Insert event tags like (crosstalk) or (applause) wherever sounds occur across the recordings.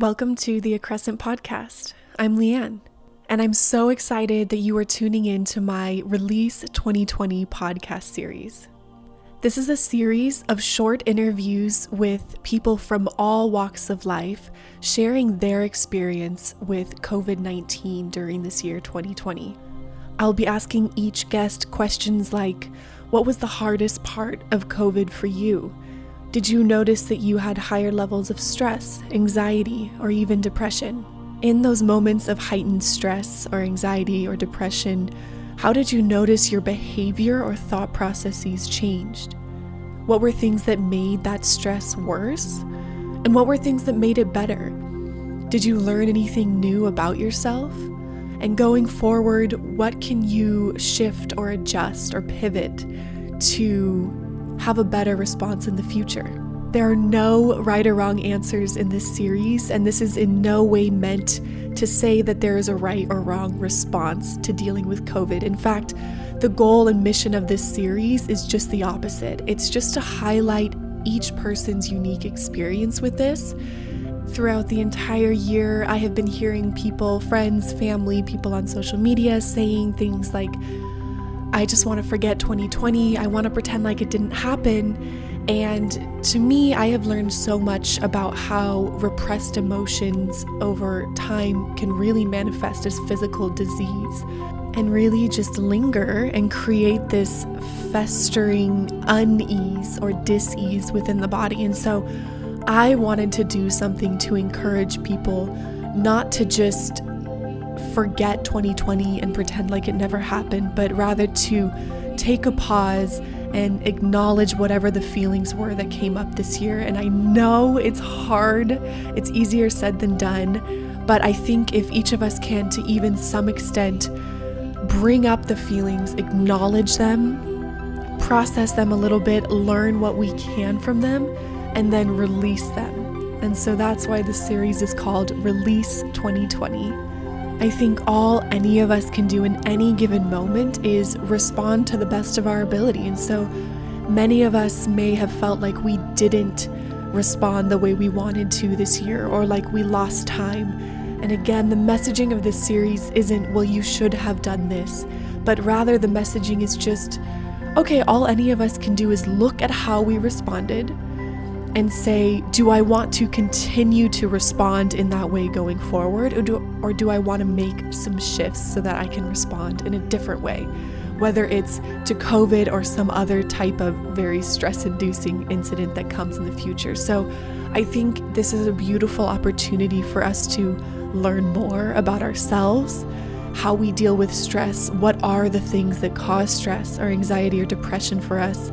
Welcome to the Accrescent Podcast. I'm Leigh Ann, and I'm so excited that you are tuning in to my Release 2020 podcast series. This is a series of short interviews with people from all walks of life sharing their experience with COVID 19 during this year 2020. I'll be asking each guest questions like What was the hardest part of COVID for you? Did you notice that you had higher levels of stress, anxiety, or even depression? In those moments of heightened stress or anxiety or depression, how did you notice your behavior or thought processes changed? What were things that made that stress worse? And what were things that made it better? Did you learn anything new about yourself? And going forward, what can you shift or adjust or pivot to have a better response in the future? There are no right or wrong answers in this series, and this is in no way meant to say that there is a right or wrong response to dealing with COVID. In fact, the goal and mission of this series is just the opposite it's just to highlight each person's unique experience with this. Throughout the entire year, I have been hearing people, friends, family, people on social media saying things like, I just want to forget 2020. I want to pretend like it didn't happen. And to me, I have learned so much about how repressed emotions over time can really manifest as physical disease and really just linger and create this festering unease or dis-ease within the body. And so I wanted to do something to encourage people not to just forget 2020 and pretend like it never happened, but rather to take a pause and acknowledge whatever the feelings were that came up this year. And I know it's hard, it's easier said than done, but I think if each of us can, to even some extent, bring up the feelings, acknowledge them, process them a little bit, learn what we can from them, and then release them. And so that's why the series is called Release 2020. I think all any of us can do in any given moment is respond to the best of our ability. And so many of us may have felt like we didn't respond the way we wanted to this year or like we lost time. And again, the messaging of this series isn't, well, you should have done this, but rather the messaging is just, okay, all any of us can do is look at how we responded and say, do I want to continue to respond in that way going forward, or do, or do I want to make some shifts so that I can respond in a different way? Whether it's to COVID or some other type of very stress inducing incident that comes in the future. So I think this is a beautiful opportunity for us to learn more about ourselves, how we deal with stress, what are the things that cause stress or anxiety or depression for us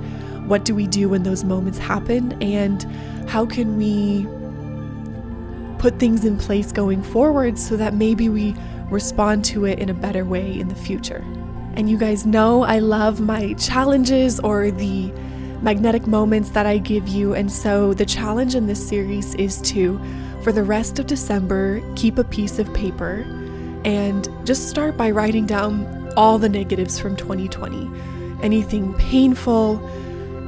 what do we do when those moments happen? And how can we put things in place going forward so that maybe we respond to it in a better way in the future? And you guys know I love my challenges or the magnetic moments that I give you. And so the challenge in this series is to, for the rest of December, keep a piece of paper and just start by writing down all the negatives from 2020. Anything painful,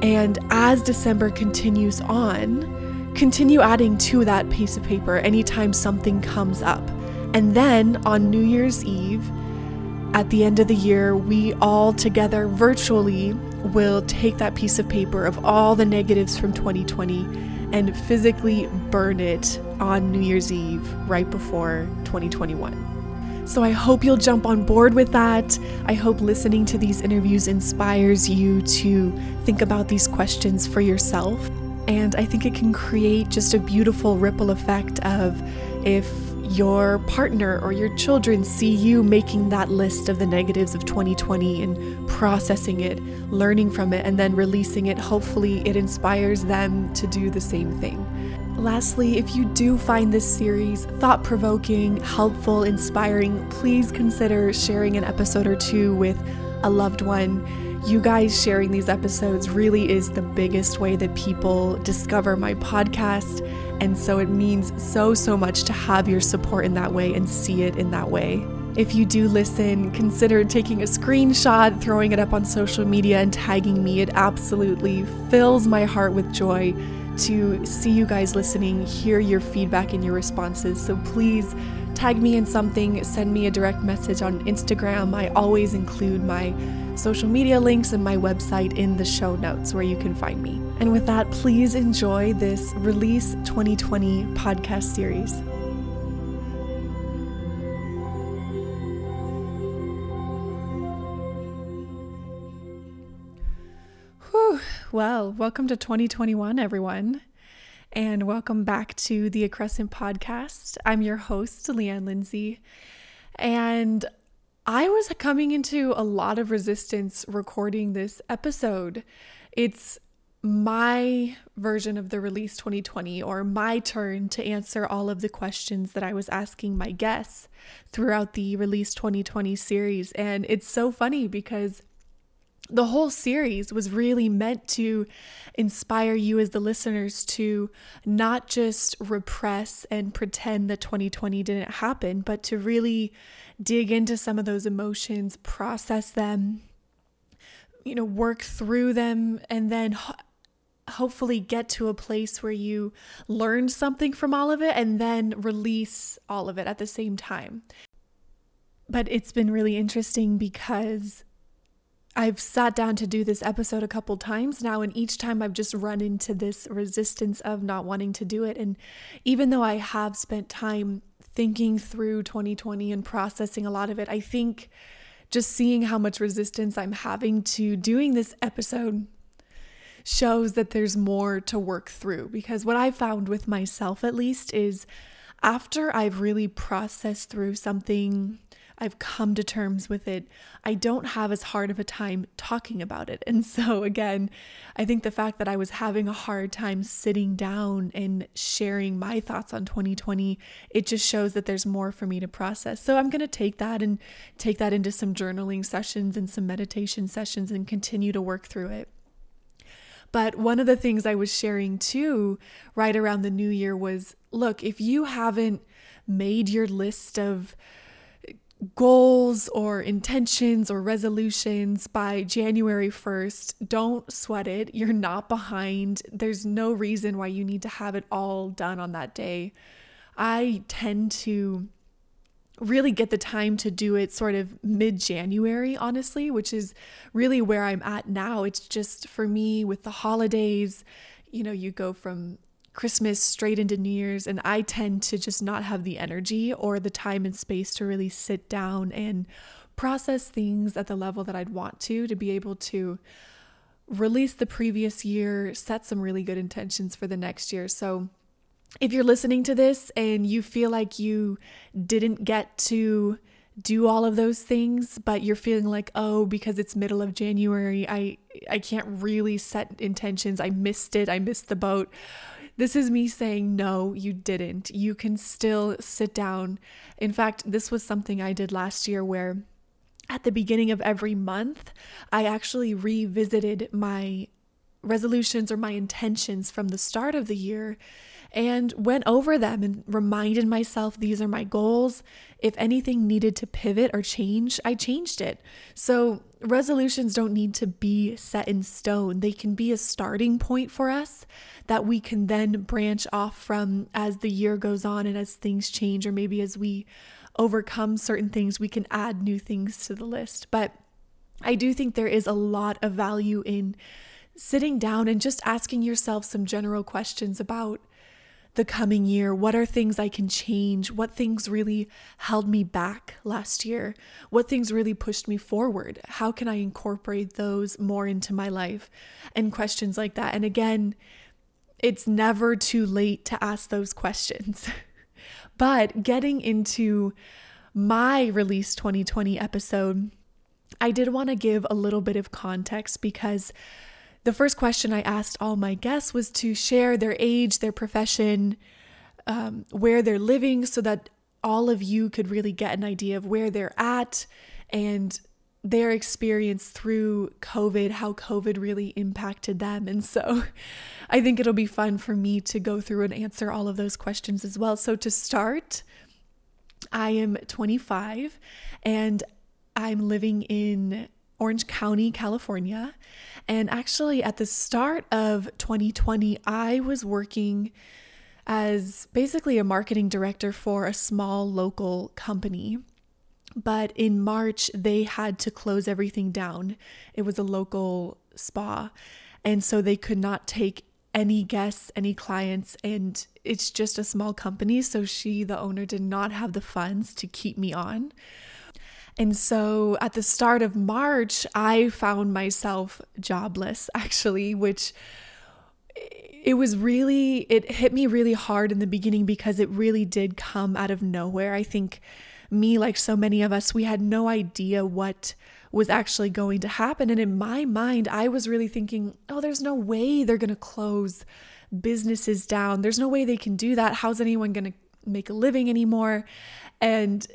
and as December continues on, continue adding to that piece of paper anytime something comes up. And then on New Year's Eve, at the end of the year, we all together virtually will take that piece of paper of all the negatives from 2020 and physically burn it on New Year's Eve right before 2021. So I hope you'll jump on board with that. I hope listening to these interviews inspires you to think about these questions for yourself. And I think it can create just a beautiful ripple effect of if your partner or your children see you making that list of the negatives of 2020 and processing it, learning from it, and then releasing it, hopefully it inspires them to do the same thing. Lastly, if you do find this series thought provoking, helpful, inspiring, please consider sharing an episode or two with a loved one. You guys sharing these episodes really is the biggest way that people discover my podcast. And so it means so, so much to have your support in that way and see it in that way. If you do listen, consider taking a screenshot, throwing it up on social media, and tagging me. It absolutely fills my heart with joy to see you guys listening, hear your feedback and your responses. So please tag me in something, send me a direct message on Instagram. I always include my social media links and my website in the show notes where you can find me. And with that, please enjoy this Release 2020 podcast series. Well, welcome to 2021, everyone and welcome back to the Accrescent Podcast. I'm your host, Leigh Ann Lindsay, and I was coming into a lot of resistance recording this episode. It's my version of the release 2020 or my turn to answer all of the questions that I was asking my guests throughout the release 2020 series. And it's so funny because the whole series was really meant to inspire you as the listeners to not just repress and pretend that 2020 didn't happen, but to really dig into some of those emotions, process them, you know, work through them, and then ho- hopefully get to a place where you learn something from all of it and then release all of it at the same time. But it's been really interesting because I've sat down to do this episode a couple times now, and each time I've just run into this resistance of not wanting to do it. And even though I have spent time thinking through 2020 and processing a lot of it, I think just seeing how much resistance I'm having to doing this episode shows that there's more to work through. Because what I found with myself, at least, is after I've really processed through something I've come to terms with it. I don't have as hard of a time talking about it. And so, again, I think the fact that I was having a hard time sitting down and sharing my thoughts on 2020, it just shows that there's more for me to process. So, I'm going to take that and take that into some journaling sessions and some meditation sessions and continue to work through it. But one of the things I was sharing too, right around the new year, was look, if you haven't made your list of goals or intentions or resolutions by January 1st, don't sweat it. You're not behind. There's no reason why you need to have it all done on that day. I tend to really get the time to do it sort of mid January, honestly, which is really where I'm at now. It's just for me with the holidays, you know, you go from Christmas straight into New Year's, and I tend to just not have the energy or the time and space to really sit down and process things at the level that I'd want to, to be able to release the previous year, set some really good intentions for the next year. So, if you're listening to this and you feel like you didn't get to do all of those things but you're feeling like oh because it's middle of January I I can't really set intentions. I missed it. I missed the boat this is me saying, no, you didn't. You can still sit down. In fact, this was something I did last year where at the beginning of every month, I actually revisited my resolutions or my intentions from the start of the year and went over them and reminded myself these are my goals. If anything needed to pivot or change, I changed it. So, resolutions don't need to be set in stone. They can be a starting point for us that we can then branch off from as the year goes on and as things change, or maybe as we overcome certain things, we can add new things to the list. But I do think there is a lot of value in sitting down and just asking yourself some general questions about the coming year? What are things I can change? What things really held me back last year? What things really pushed me forward? How can I incorporate those more into my life? And questions like that. And again, it's never too late to ask those questions. (laughs) but getting into my release 2020 episode, I did want to give a little bit of context because the first question I asked all my guests was to share their age, their profession, um, where they're living, so that all of you could really get an idea of where they're at and their experience through COVID, how COVID really impacted them. And so (laughs) I think it'll be fun for me to go through and answer all of those questions as well. So to start, I am 25 and I'm living in Orange County, California. And actually, at the start of 2020, I was working as basically a marketing director for a small local company. But in March, they had to close everything down. It was a local spa. And so they could not take any guests, any clients, and it's just a small company. So she, the owner, did not have the funds to keep me on. And so at the start of March, I found myself jobless, (laughs) actually, which it was really, it hit me really hard in the beginning because it really did come out of nowhere. I think me, like so many of us, we had no idea what was actually going to happen. And in my mind, I was really thinking, oh, there's no way they're going to close businesses down. There's no way they can do that. How's anyone going to make a living anymore? And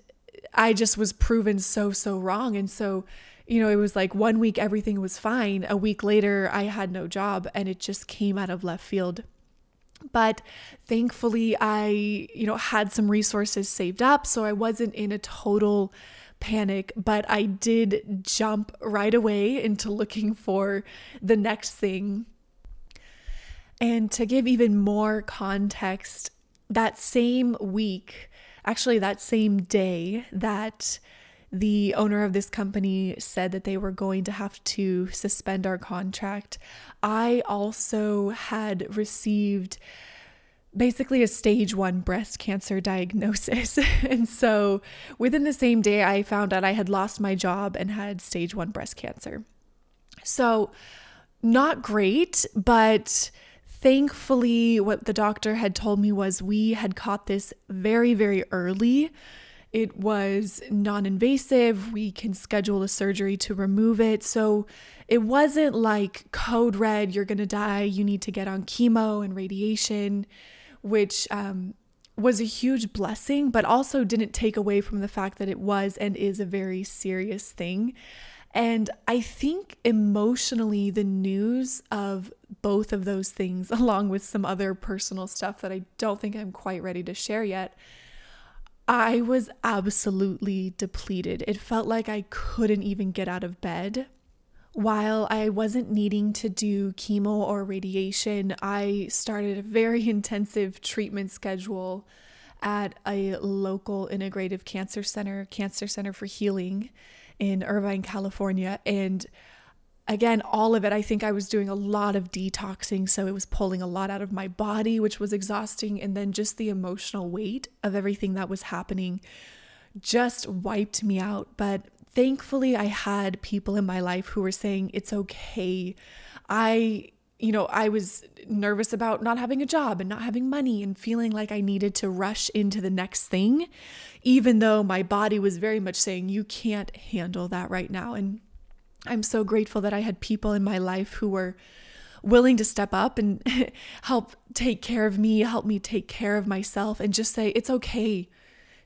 I just was proven so, so wrong. And so, you know, it was like one week everything was fine. A week later, I had no job and it just came out of left field. But thankfully, I, you know, had some resources saved up. So I wasn't in a total panic, but I did jump right away into looking (laughs) for the next thing. And to give even more context, that same week, actually, that same day that the owner of this company said that they were going to have to suspend our contract, I also had received basically a stage one breast cancer diagnosis. (laughs) and so within the same day, I found out I had lost my job and had stage one breast cancer. So, not great, but thankfully, what the doctor had told me was we had caught this very, very early. It was non invasive. We can schedule a surgery to remove it. So it wasn't like code red, you're going to die, you need to get on chemo and radiation, which um, was a huge blessing, but also didn't take away from the fact that it was and is a very serious thing. And I think emotionally, the news of both of those things, (laughs) along with some other personal stuff that I don't think I'm quite ready to share yet, I was absolutely depleted. It felt like I couldn't even get out of bed. While I wasn't needing to do chemo or radiation, I started a very (laughs) intensive treatment schedule at a local integrative cancer center, Cancer Center for Healing in Irvine, California. And again, all of it, I think I was doing a lot of detoxing. So it was pulling a lot out of my body, which was exhausting. And then just the emotional weight of everything that was happening just wiped me out. But thankfully, I had people in my life who were saying, it's okay. I you know, I was nervous about not having a job and not having money and feeling like I needed to rush into the next thing, even though my body was very much saying, you can't handle that right now. And I'm so grateful that I had people in my life who were willing to step up and (laughs) help take care of me, help me take care of myself, and just say, it's okay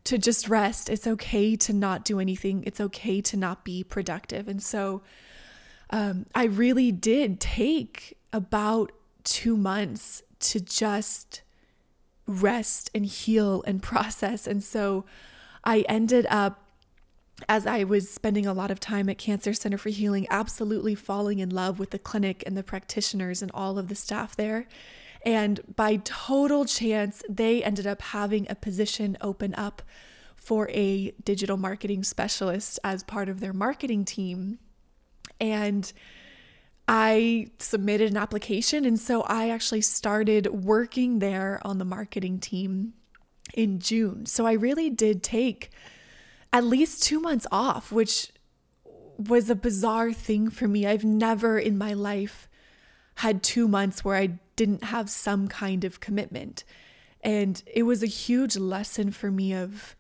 to just rest. It's okay to not do anything. It's okay to not be productive. And so um, I really did take about two months to just rest and heal and (laughs) process. And so I ended up as I was spending a lot of time at Cancer Center for Healing, absolutely falling in love with the clinic and the practitioners and all of the staff there. And by total chance, they ended up having a position open up for a digital marketing specialist as part of their marketing team. And I submitted an application. And so I actually started working there on the marketing team in June. So I really did take at least two months off, which was a bizarre thing for me. I've never in my life had two months where I didn't have some kind of commitment. And it was a huge lesson for me of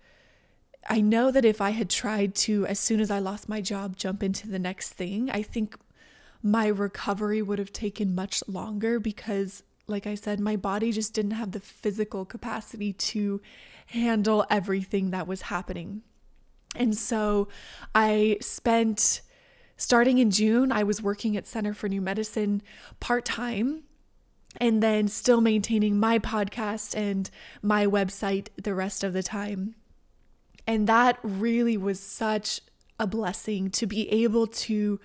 I know that if I had tried to, as soon as I lost my job, jump into the next thing, I think my recovery would have taken much longer because, like I said, my body just didn't have the physical capacity to handle everything that was happening. And so I spent, starting in June, I was working at Center for New Medicine part time and then still maintaining my podcast and my website the rest of the time. And that really was such a blessing to be able to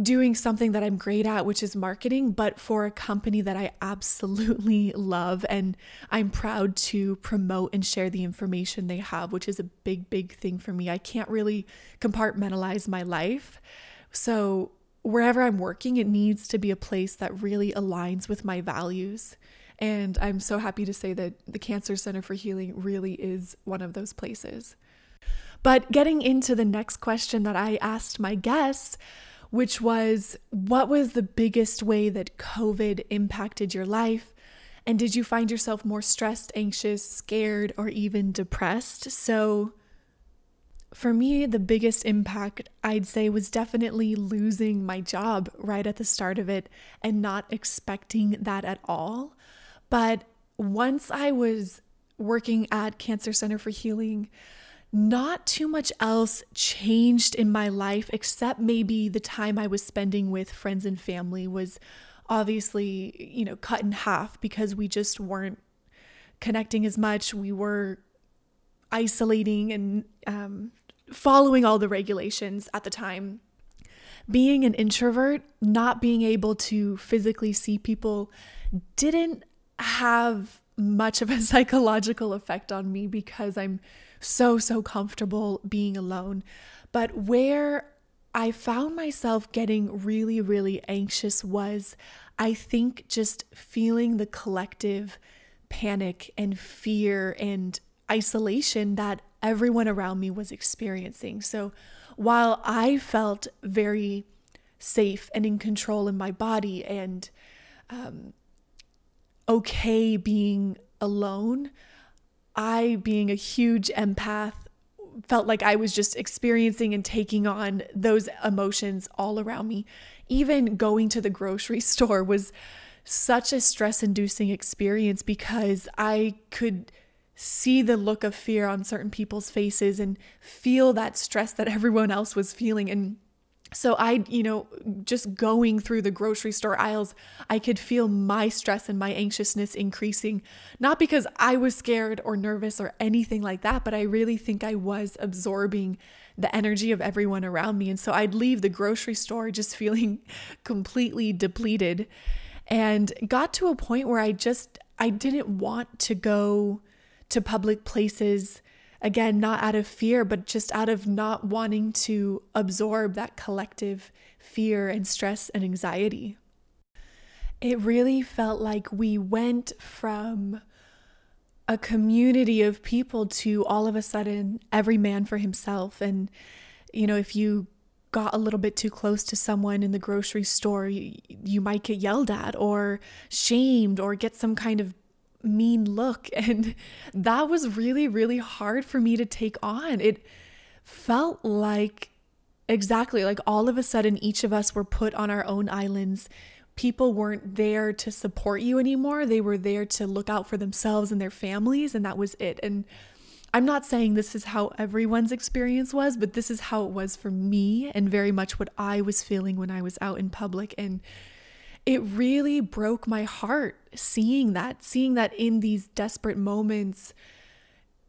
doing something that I'm great at, which is marketing, but for a company that I absolutely (laughs) love. And I'm proud to promote and share the information they have, which is a big, big thing for me. I can't really compartmentalize my life. So, wherever I'm working, it needs to be a place that really aligns with my values. And I'm so happy to say that the Cancer Center for Healing really is one of those places. But getting into the next question that I asked my guests, which was what was the biggest way that COVID impacted your life? And did you find yourself more stressed, anxious, scared, or even depressed? So, for me, the biggest impact I'd say was definitely losing my job right at the start of it and not expecting that at all. But once I was working at Cancer Center for Healing, not too much else changed in my life except maybe the time I was spending with friends and family was obviously, you know, cut in half because we just weren't connecting as much. We were isolating and um, following all the regulations at the time. Being an introvert, not being able to physically see people didn't have much of a (laughs) psychological effect on me because I'm so, so comfortable being alone. But where I found myself getting really, really anxious was, I think, just feeling the collective panic and fear and isolation that everyone around me was experiencing. So while I felt very safe and in control in my body and um, okay being alone. I, being a huge empath, felt like I was just experiencing and taking on those emotions all around me. Even going to the grocery (laughs) store was such a stress inducing experience because I could see the look of fear on certain people's faces and feel that stress that (laughs) everyone else was feeling. And so I, you know, just going through the grocery store aisles, I could feel my stress and my anxiousness increasing, not because I was scared or nervous or anything like that, but I really think I was absorbing the energy of everyone around me. And so I'd leave the grocery store just (laughs) feeling completely depleted and got to a point where I just I didn't want to go to public places Again, not out of fear, but just out of not wanting to absorb that collective fear and stress and anxiety. It really felt like we went from a community of people to all of a sudden every man for himself. And, you know, if you got a little bit too close to someone in the grocery store, you, you might get yelled at or shamed or get some kind of mean look. (laughs) And that was really, really hard for me to take on. It felt like exactly like all of a sudden each of us were put on our own islands. People weren't there to support you anymore. They were there to look out for themselves and their families, and that was it. And I'm not saying this is how everyone's experience was, but this is how it was for me and very much what I was feeling when I was out in public. And it really broke my heart seeing that, seeing that in these desperate moments,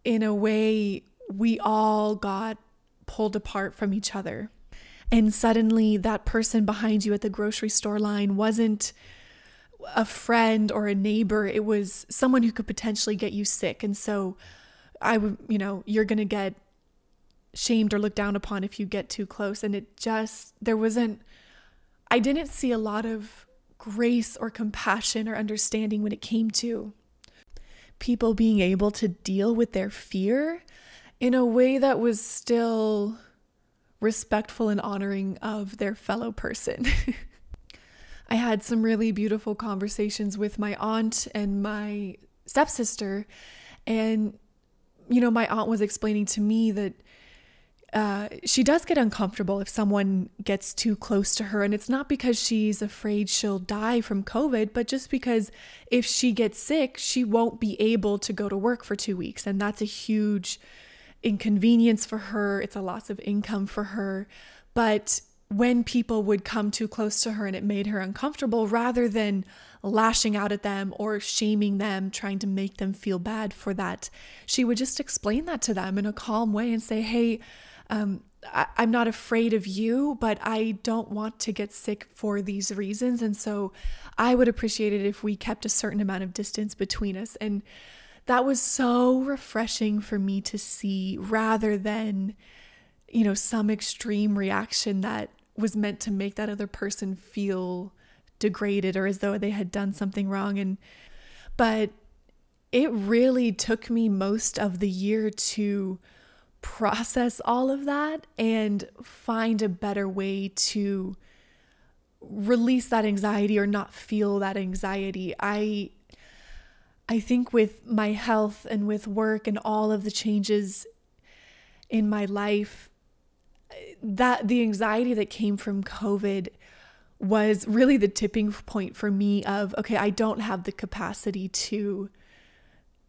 in a way, we all got pulled apart from each other. And suddenly, that person behind you at the grocery store line wasn't a friend or a neighbor, it was someone who could potentially get you sick. And so, I would, you know, you're going to get shamed or looked down upon if you get too close. And it just, there wasn't, I didn't see a lot of grace or compassion or understanding when it came to people being able to deal with their fear in a way that was still respectful and honoring of their fellow person. (laughs) I had some really beautiful conversations with my aunt and my stepsister. And, you know, my aunt was explaining to me that uh, she does get uncomfortable if someone gets too close to her. And it's not because she's afraid she'll die from COVID, but just because if she gets sick, she won't be able to go to work for two weeks. And that's a huge inconvenience for her. It's a loss of income for her. But when people would come too close to her and it made her uncomfortable, rather than lashing out at them or shaming them, trying to make them feel bad for that, she would just explain that to them in a calm way and say, Hey, um, I, I'm not afraid of you, but I don't want to get sick for these reasons. And so I would appreciate it if we kept a certain amount of distance between us. And that was so refreshing for me to see rather than, you know, some extreme reaction that was meant to make that other person feel degraded or as though they had done something wrong. And, but it really took me most of the year to process all of that and find a better way to release that anxiety or not feel that anxiety. I I think with my health and with work and all of the changes in my life that the anxiety that came from COVID was really the tipping point for me of okay, I don't have the capacity to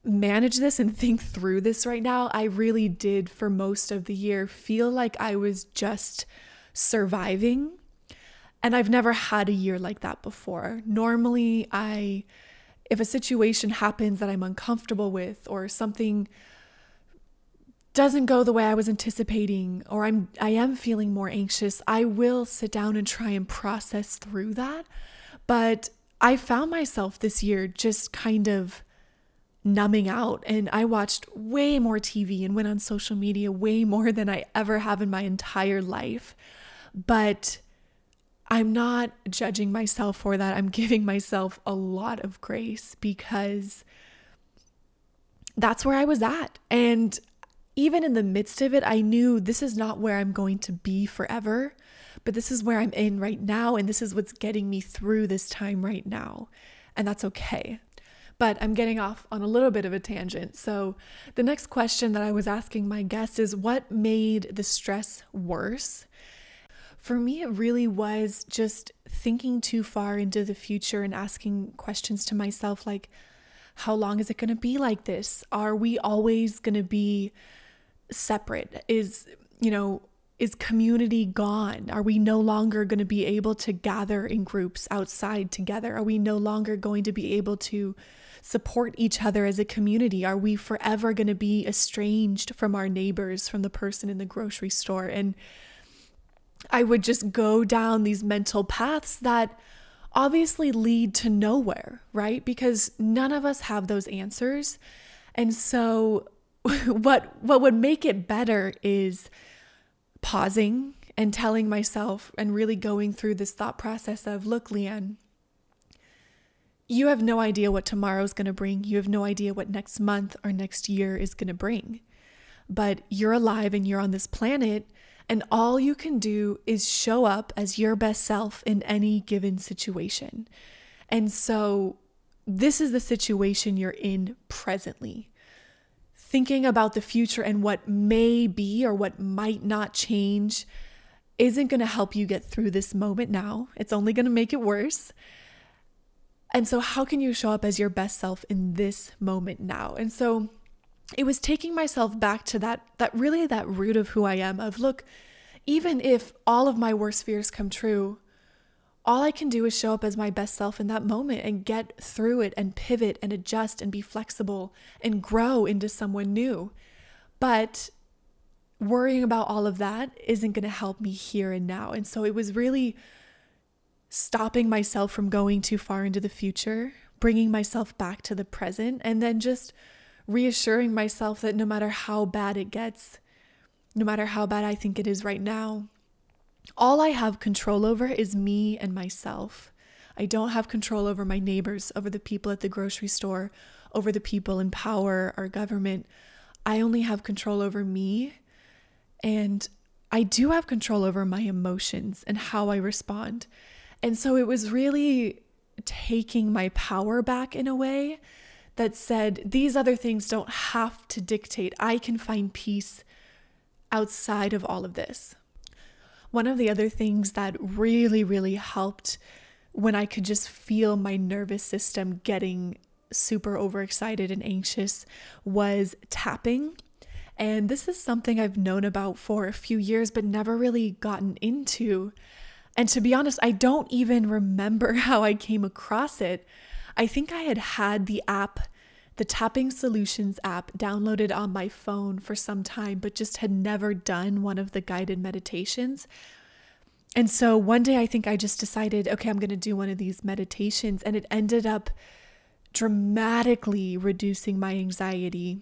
manage this and think through this right now. I really did for most of the year feel like I was just surviving. And I've never had a year like that before. Normally, I if a situation happens that I'm uncomfortable with or something doesn't go the way I was anticipating or I'm I am feeling more anxious, I will sit down and try and process through that. But I found myself this year just kind of numbing out and I watched way more TV and went on social media way more than I ever have in my entire life. But I'm not judging myself for that. I'm giving myself a lot of grace because that's where I was at. And even in the midst of it, I knew this is not where I'm going to be forever, but this is where I'm in right now. And this is what's getting me through this time right now. And that's okay. But I'm getting off on a little bit of a tangent. So, the next question that I was asking my guest is what made the stress worse? For me, it really was just thinking too far into the future and asking questions to myself like, how long is it going to be like this? Are we always going to be separate? Is, you know, is community gone? Are we no longer going to be able to gather in groups outside together? Are we no longer going to be able to support each other as a community? Are we forever going to be estranged from our neighbors, from the person in the grocery store? And I would just go down these mental paths that obviously lead to nowhere, right? Because none of us have those answers. And so (laughs) what what would make it better is pausing and telling myself and really going through this thought process of look Leigh Ann you have no idea what tomorrow's going to bring you have no idea what next month or next year is going to bring but you're alive and you're on this planet and all you can do is show up as your best self in any given situation and so this is the situation you're in presently thinking about the future and what may be or what might not change isn't going to help you get through this moment now. It's only going to make it worse. And so, how can you show up as your best self in this moment now? And so, it was taking myself back to that, that really that root of who I am of look, even if all of my worst fears come true, all I can do is show up as my best self in that moment and get through it and pivot and adjust and be flexible and grow into someone new. But worrying about all of that isn't going to help me here and now. And so it was really stopping myself from going too far into the future, bringing myself back to the present, and then just reassuring myself that no matter how bad it gets, no matter how bad I think it is right now, all I have control over is me and myself. I don't have control over my neighbors, over the people at the grocery store, over the people in power, our government. I only have control over me. And I do have control over my emotions and how I respond. And so it was really taking my power back in a way that said, these other things don't have to dictate. I can find peace outside of all of this. One of the other things that really, really helped when I could just feel my nervous system getting super overexcited and anxious was tapping. And this is something I've known about for a few years, but never really gotten into. And to be honest, I don't even remember (laughs) how I came across it. I think I had had the app the Tapping Solutions app downloaded on my phone for some time, but just had never done one of the guided meditations. And so one day I think I just decided, okay, I'm going to do one of these meditations. And it ended up dramatically reducing my anxiety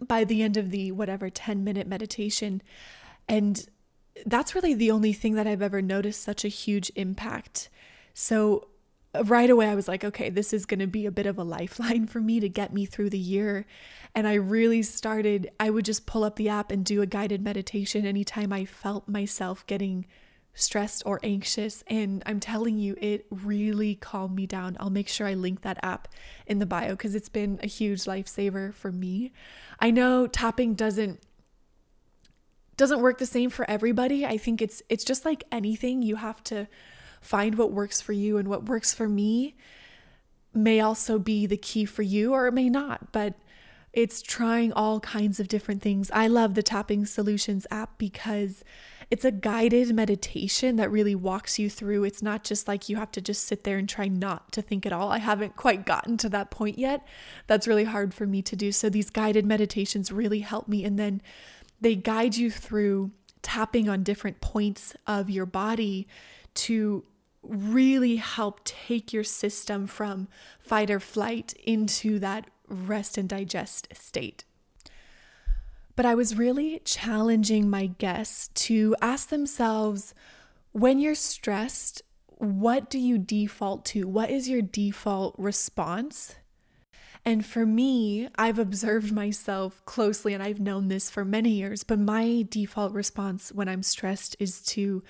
by the end of the whatever 10 minute meditation. And that's really the only thing that I've ever noticed such a huge impact. So right away I was like, okay, this is going to be a bit of a (laughs) lifeline for me to get me through the year. And I really started, I would just pull up the app and do a guided meditation anytime I felt myself getting stressed or anxious. And I'm telling you, it really calmed me down. I'll make sure I link that app in the bio because it's been a huge lifesaver for me. I know tapping doesn't doesn't work the same for everybody. I think it's it's just like anything you have to find what works for you and what works for me may also be the key for you or it may not, but it's trying all kinds of different things. I love the Tapping Solutions app because it's a guided meditation that really walks you through. It's not just like you have to just sit there and try not to think at all. I haven't quite gotten to that point yet. That's really hard for me to do. So these guided meditations really help me. And then they guide you through tapping on different points of your body to really help take your system from fight or flight into that rest and digest state. But I was really challenging my guests to ask themselves when you're stressed, what do you default to? What is your default response? And for me, I've observed myself closely and I've known this for many years, but my default response when I'm stressed is to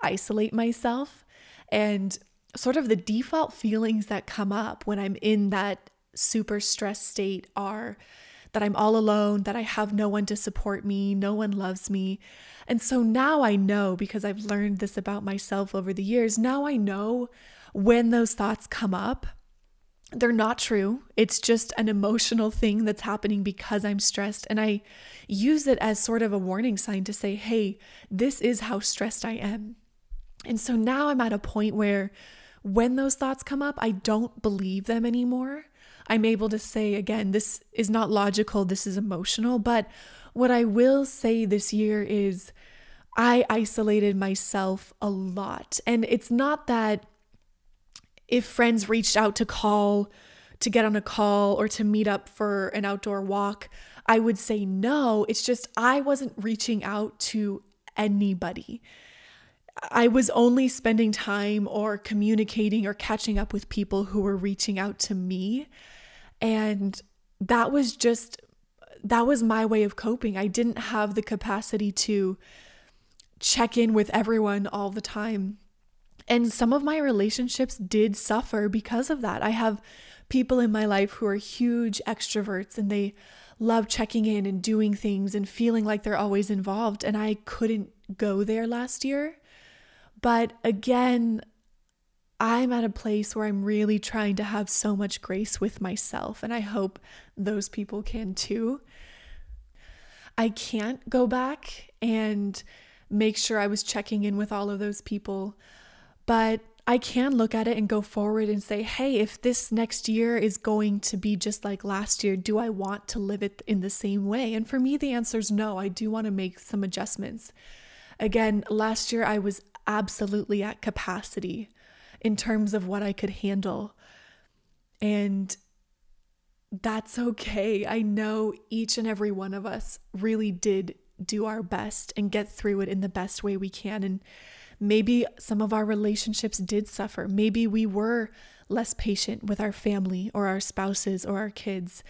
isolate myself. And sort of the default feelings that come up when I'm in that super stressed state are that I'm all alone, that I have no one to support me, no one loves me. And so now I know because I've learned this about myself over the years. Now I know when those thoughts come up, they're not true. It's just an emotional thing that's happening because I'm stressed. And I use it as sort of a warning sign to say, hey, this is how stressed I am. And so now I'm at a point where when those thoughts come up, I don't believe them anymore. I'm able to say, again, this is not logical, this is emotional. But what I will say this year is I isolated myself a lot. And it's not that if friends reached out to call, to get on a call, or to meet up for an outdoor walk, I would say no. It's just I wasn't reaching out to anybody. I was only spending time or communicating or catching up with people who were reaching out to me. And that was just, that was my way of coping. I didn't have the capacity to check in with everyone all the time. And some of my relationships did suffer because of that. I have people in my life who are huge extroverts and they love checking in and doing things and feeling like they're always involved. And I couldn't go there last year. But again, I'm at a place where I'm really trying to have so much grace with myself, and I hope those people can too. I can't go back and make sure I was checking in with all of those people, but I can look at it and go forward and say, hey, if this next year is going to be just like last year, do I want to live it in the same way? And for me, the answer is no. I do want to make some adjustments. Again, last year I was absolutely at capacity in terms of what I could handle. And that's okay. I know each and every one of us really did do our best and get through it in the best way we can. And maybe some of our relationships did suffer. Maybe we were less patient with our family or our spouses or our kids.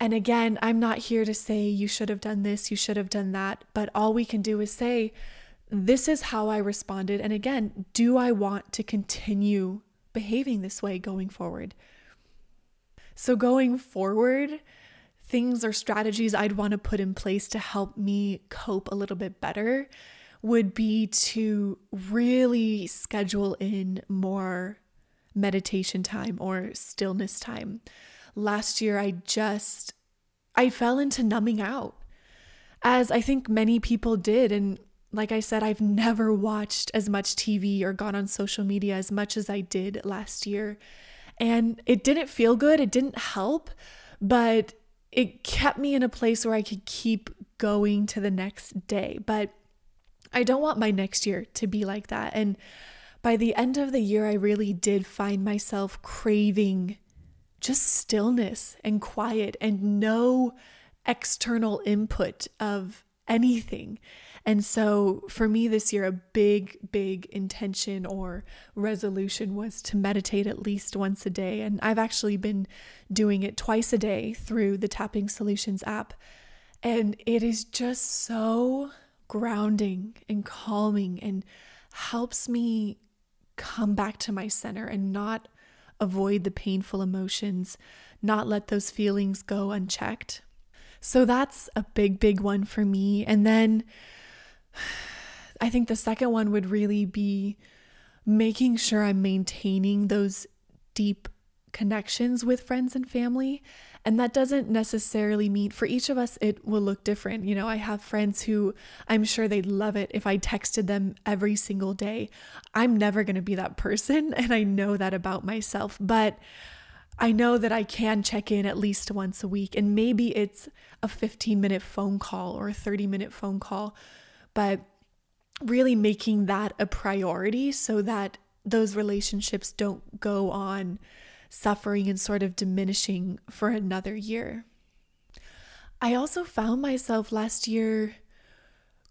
And again, I'm not here to say you should have done this, you should have done that, but all we can do is say, this is how I responded. And again, do I want to continue behaving this way going forward? So, going forward, things or strategies I'd want to put in place to help me cope a little bit better would be to really schedule in more meditation time or stillness time. Last year, I just I fell into numbing out as I think many people did and like I said, I've never watched as much TV or gone on social media as much as I did last year. And it didn't feel good, it didn't help, but it kept me in a place where I could keep going to the next day. But I don't want my next year to be like that. And by the end of the year, I really did find myself craving just stillness and quiet and no external input of anything. And so for me this year, a big, big intention or resolution was to meditate at least once a day. And I've actually been doing it twice a day through the Tapping Solutions app. And it is just so grounding and calming and helps me come back to my center and not avoid the painful emotions, not let those feelings go unchecked. So that's a big, big one for me. And then (sighs) I think the second one would really be making sure I'm maintaining those deep connections with friends and family. And that doesn't necessarily mean for each of us, it will look different. You know, I have friends who I'm sure they'd love it if I texted them every single day. I'm never going to be that person. (laughs) And I know that about myself. But I know that I can check in at least once a week. And maybe it's a 15 minute phone call or a 30 minute phone call. But really making that a priority so that those relationships don't go on suffering and sort of diminishing for another year. I also found myself last year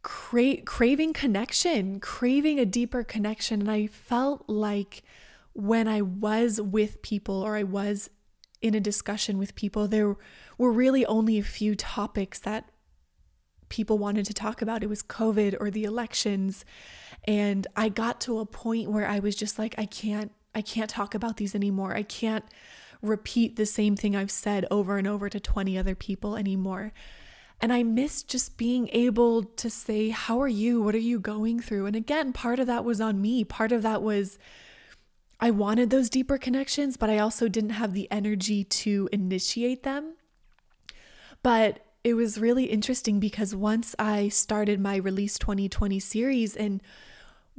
cra- craving connection, craving a deeper connection. And I felt like when I was with people or I was in a discussion with people, there were really only a few topics that people wanted to talk about. It was COVID or the elections. And I got to a point where I was just like, I can't I can't talk about these anymore. I can't repeat the same thing I've said over and over to 20 other people anymore. And I miss just being able to say, How are you? What are you going through? And again, part of that was on me. Part of that was I wanted those deeper connections, but I also didn't have the energy to initiate them. But it was really interesting because once I started my Release 2020 series and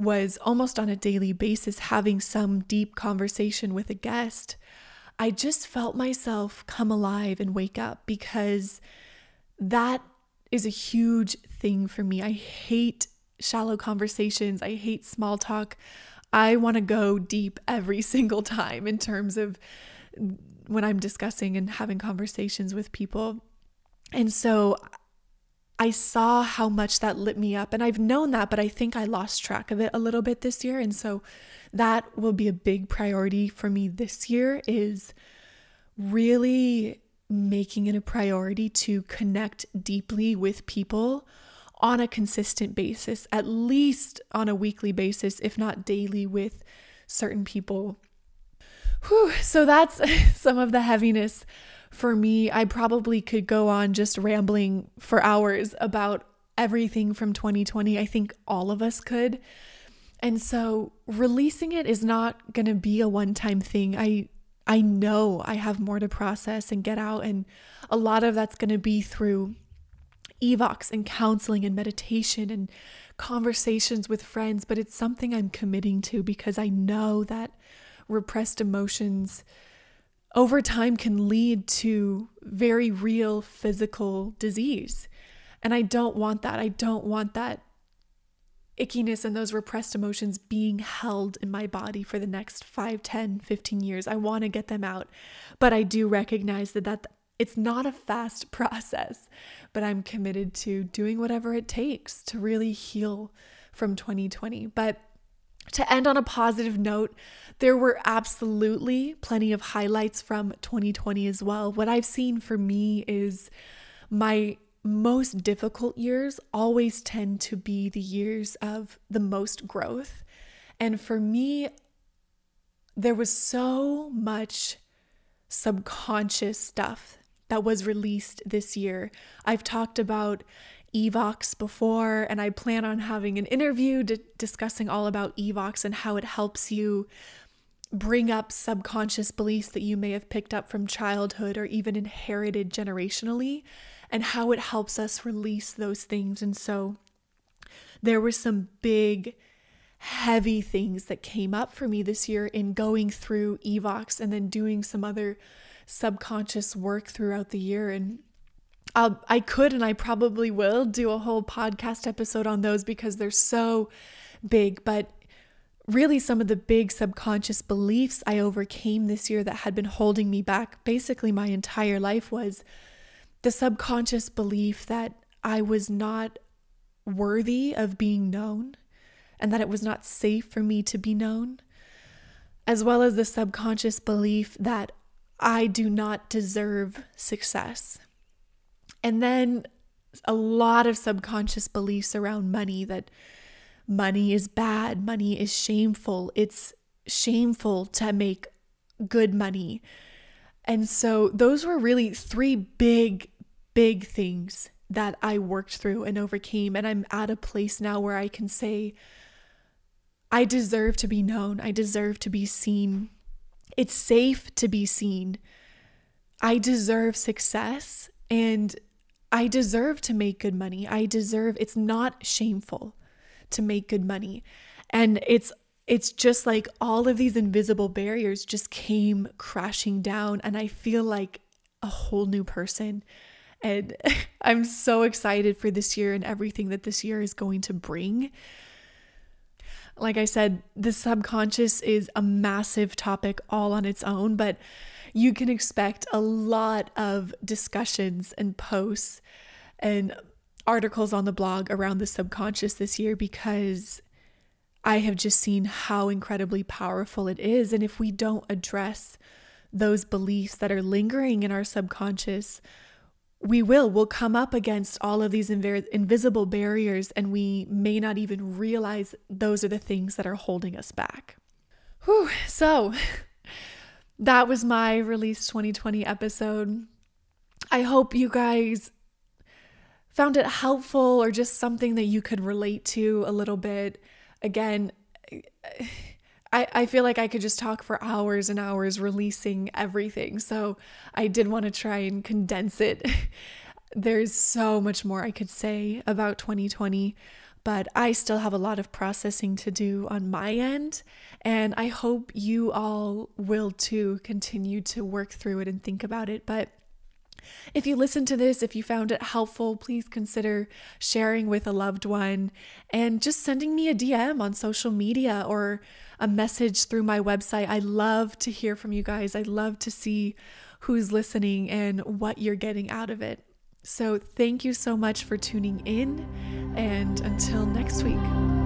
was almost on a daily basis having some deep conversation with a guest, I just felt myself come alive and wake up because that is a huge thing for me. I hate shallow conversations, I hate small talk. I want to go deep every (laughs) single time in terms of when I'm discussing and having conversations with people. And so I saw how much that lit me up. And I've known that, but I think I lost track of it a little bit this year. And so that will be a big priority for me this year is really making it a priority to connect deeply with people on a consistent basis, at least on a weekly basis, if not daily, with certain people. Whew, so that's (laughs) some of the heaviness for me, I probably could go on just rambling for hours about everything from 2020. I think all of us could. And so releasing it is not going to be a one-time thing. I I know I have more to process and get out and a lot of that's going to be through evox and counseling and meditation and conversations with friends, but it's something I'm committing to because I know that repressed emotions over time can lead to very real physical disease. And I don't want that. I don't want that ickiness and those repressed emotions being held in my body for the next 5, 10, 15 years. I want to get them out. But I do recognize that that it's not a fast (laughs) process, but I'm committed to doing whatever it takes to really heal from 2020. But to end on a positive note, there were absolutely plenty of highlights from 2020 as well. What I've seen for me is my most difficult years always tend to be the years of the most growth. And for me, there was so much subconscious stuff that was released this year. I've talked about Evox before, and I plan on having an interview d- discussing all about Evox and how it helps you bring up subconscious beliefs that you may have picked up from childhood or even inherited generationally, and how it helps us release those things. And so there were some big, heavy things that came up for me this year in going through Evox and then doing some other subconscious work throughout the year. And I'll, I could and I probably will do a whole podcast episode on those because they're so big. But really, some of the big subconscious beliefs I overcame this year that had been holding me back basically my entire life was the subconscious belief that I was not worthy of being known and that it was not safe for me to be known, as well as the subconscious belief that I do not deserve success. And then a lot of subconscious beliefs around money that money is bad, money is shameful, it's shameful to make good money. And so those were really three big, big things that I worked through and overcame. And I'm at a place now where I can say, I deserve to be known. I deserve to be seen. It's safe to be seen. I deserve success and I deserve to make good money. I deserve it's not shameful to make good money. And it's it's just like all of these invisible barriers just came crashing down and I feel like a whole new person. And (laughs) I'm so excited for this year and everything that this year is going to bring. Like I said, the subconscious is a massive topic all on its own, but you can expect a lot of discussions and posts and articles on the blog around the subconscious this year because I have just seen how incredibly powerful it is. And if we don't address those beliefs that are lingering in our subconscious, we will we'll come up against all of these inv- invisible barriers and we may not even realize those are the things that are holding us back Whew. so (laughs) that was my release 2020 episode i hope you guys found it helpful or just something that you could relate to a little bit again I, I feel like I could just talk for hours and hours releasing everything. So I did want to try and condense it. (laughs) There's so much more I could say about 2020, but I still have a lot of processing to do on my end. And I hope you all will too continue to work through it and think about it. But if you listen to this, if you found it helpful, please consider sharing with a loved one and just sending me a DM on social media or a message through my website. I love to hear from you guys. I love to see who's listening and what you're getting out of it. So, thank you so much for tuning in, and until next week.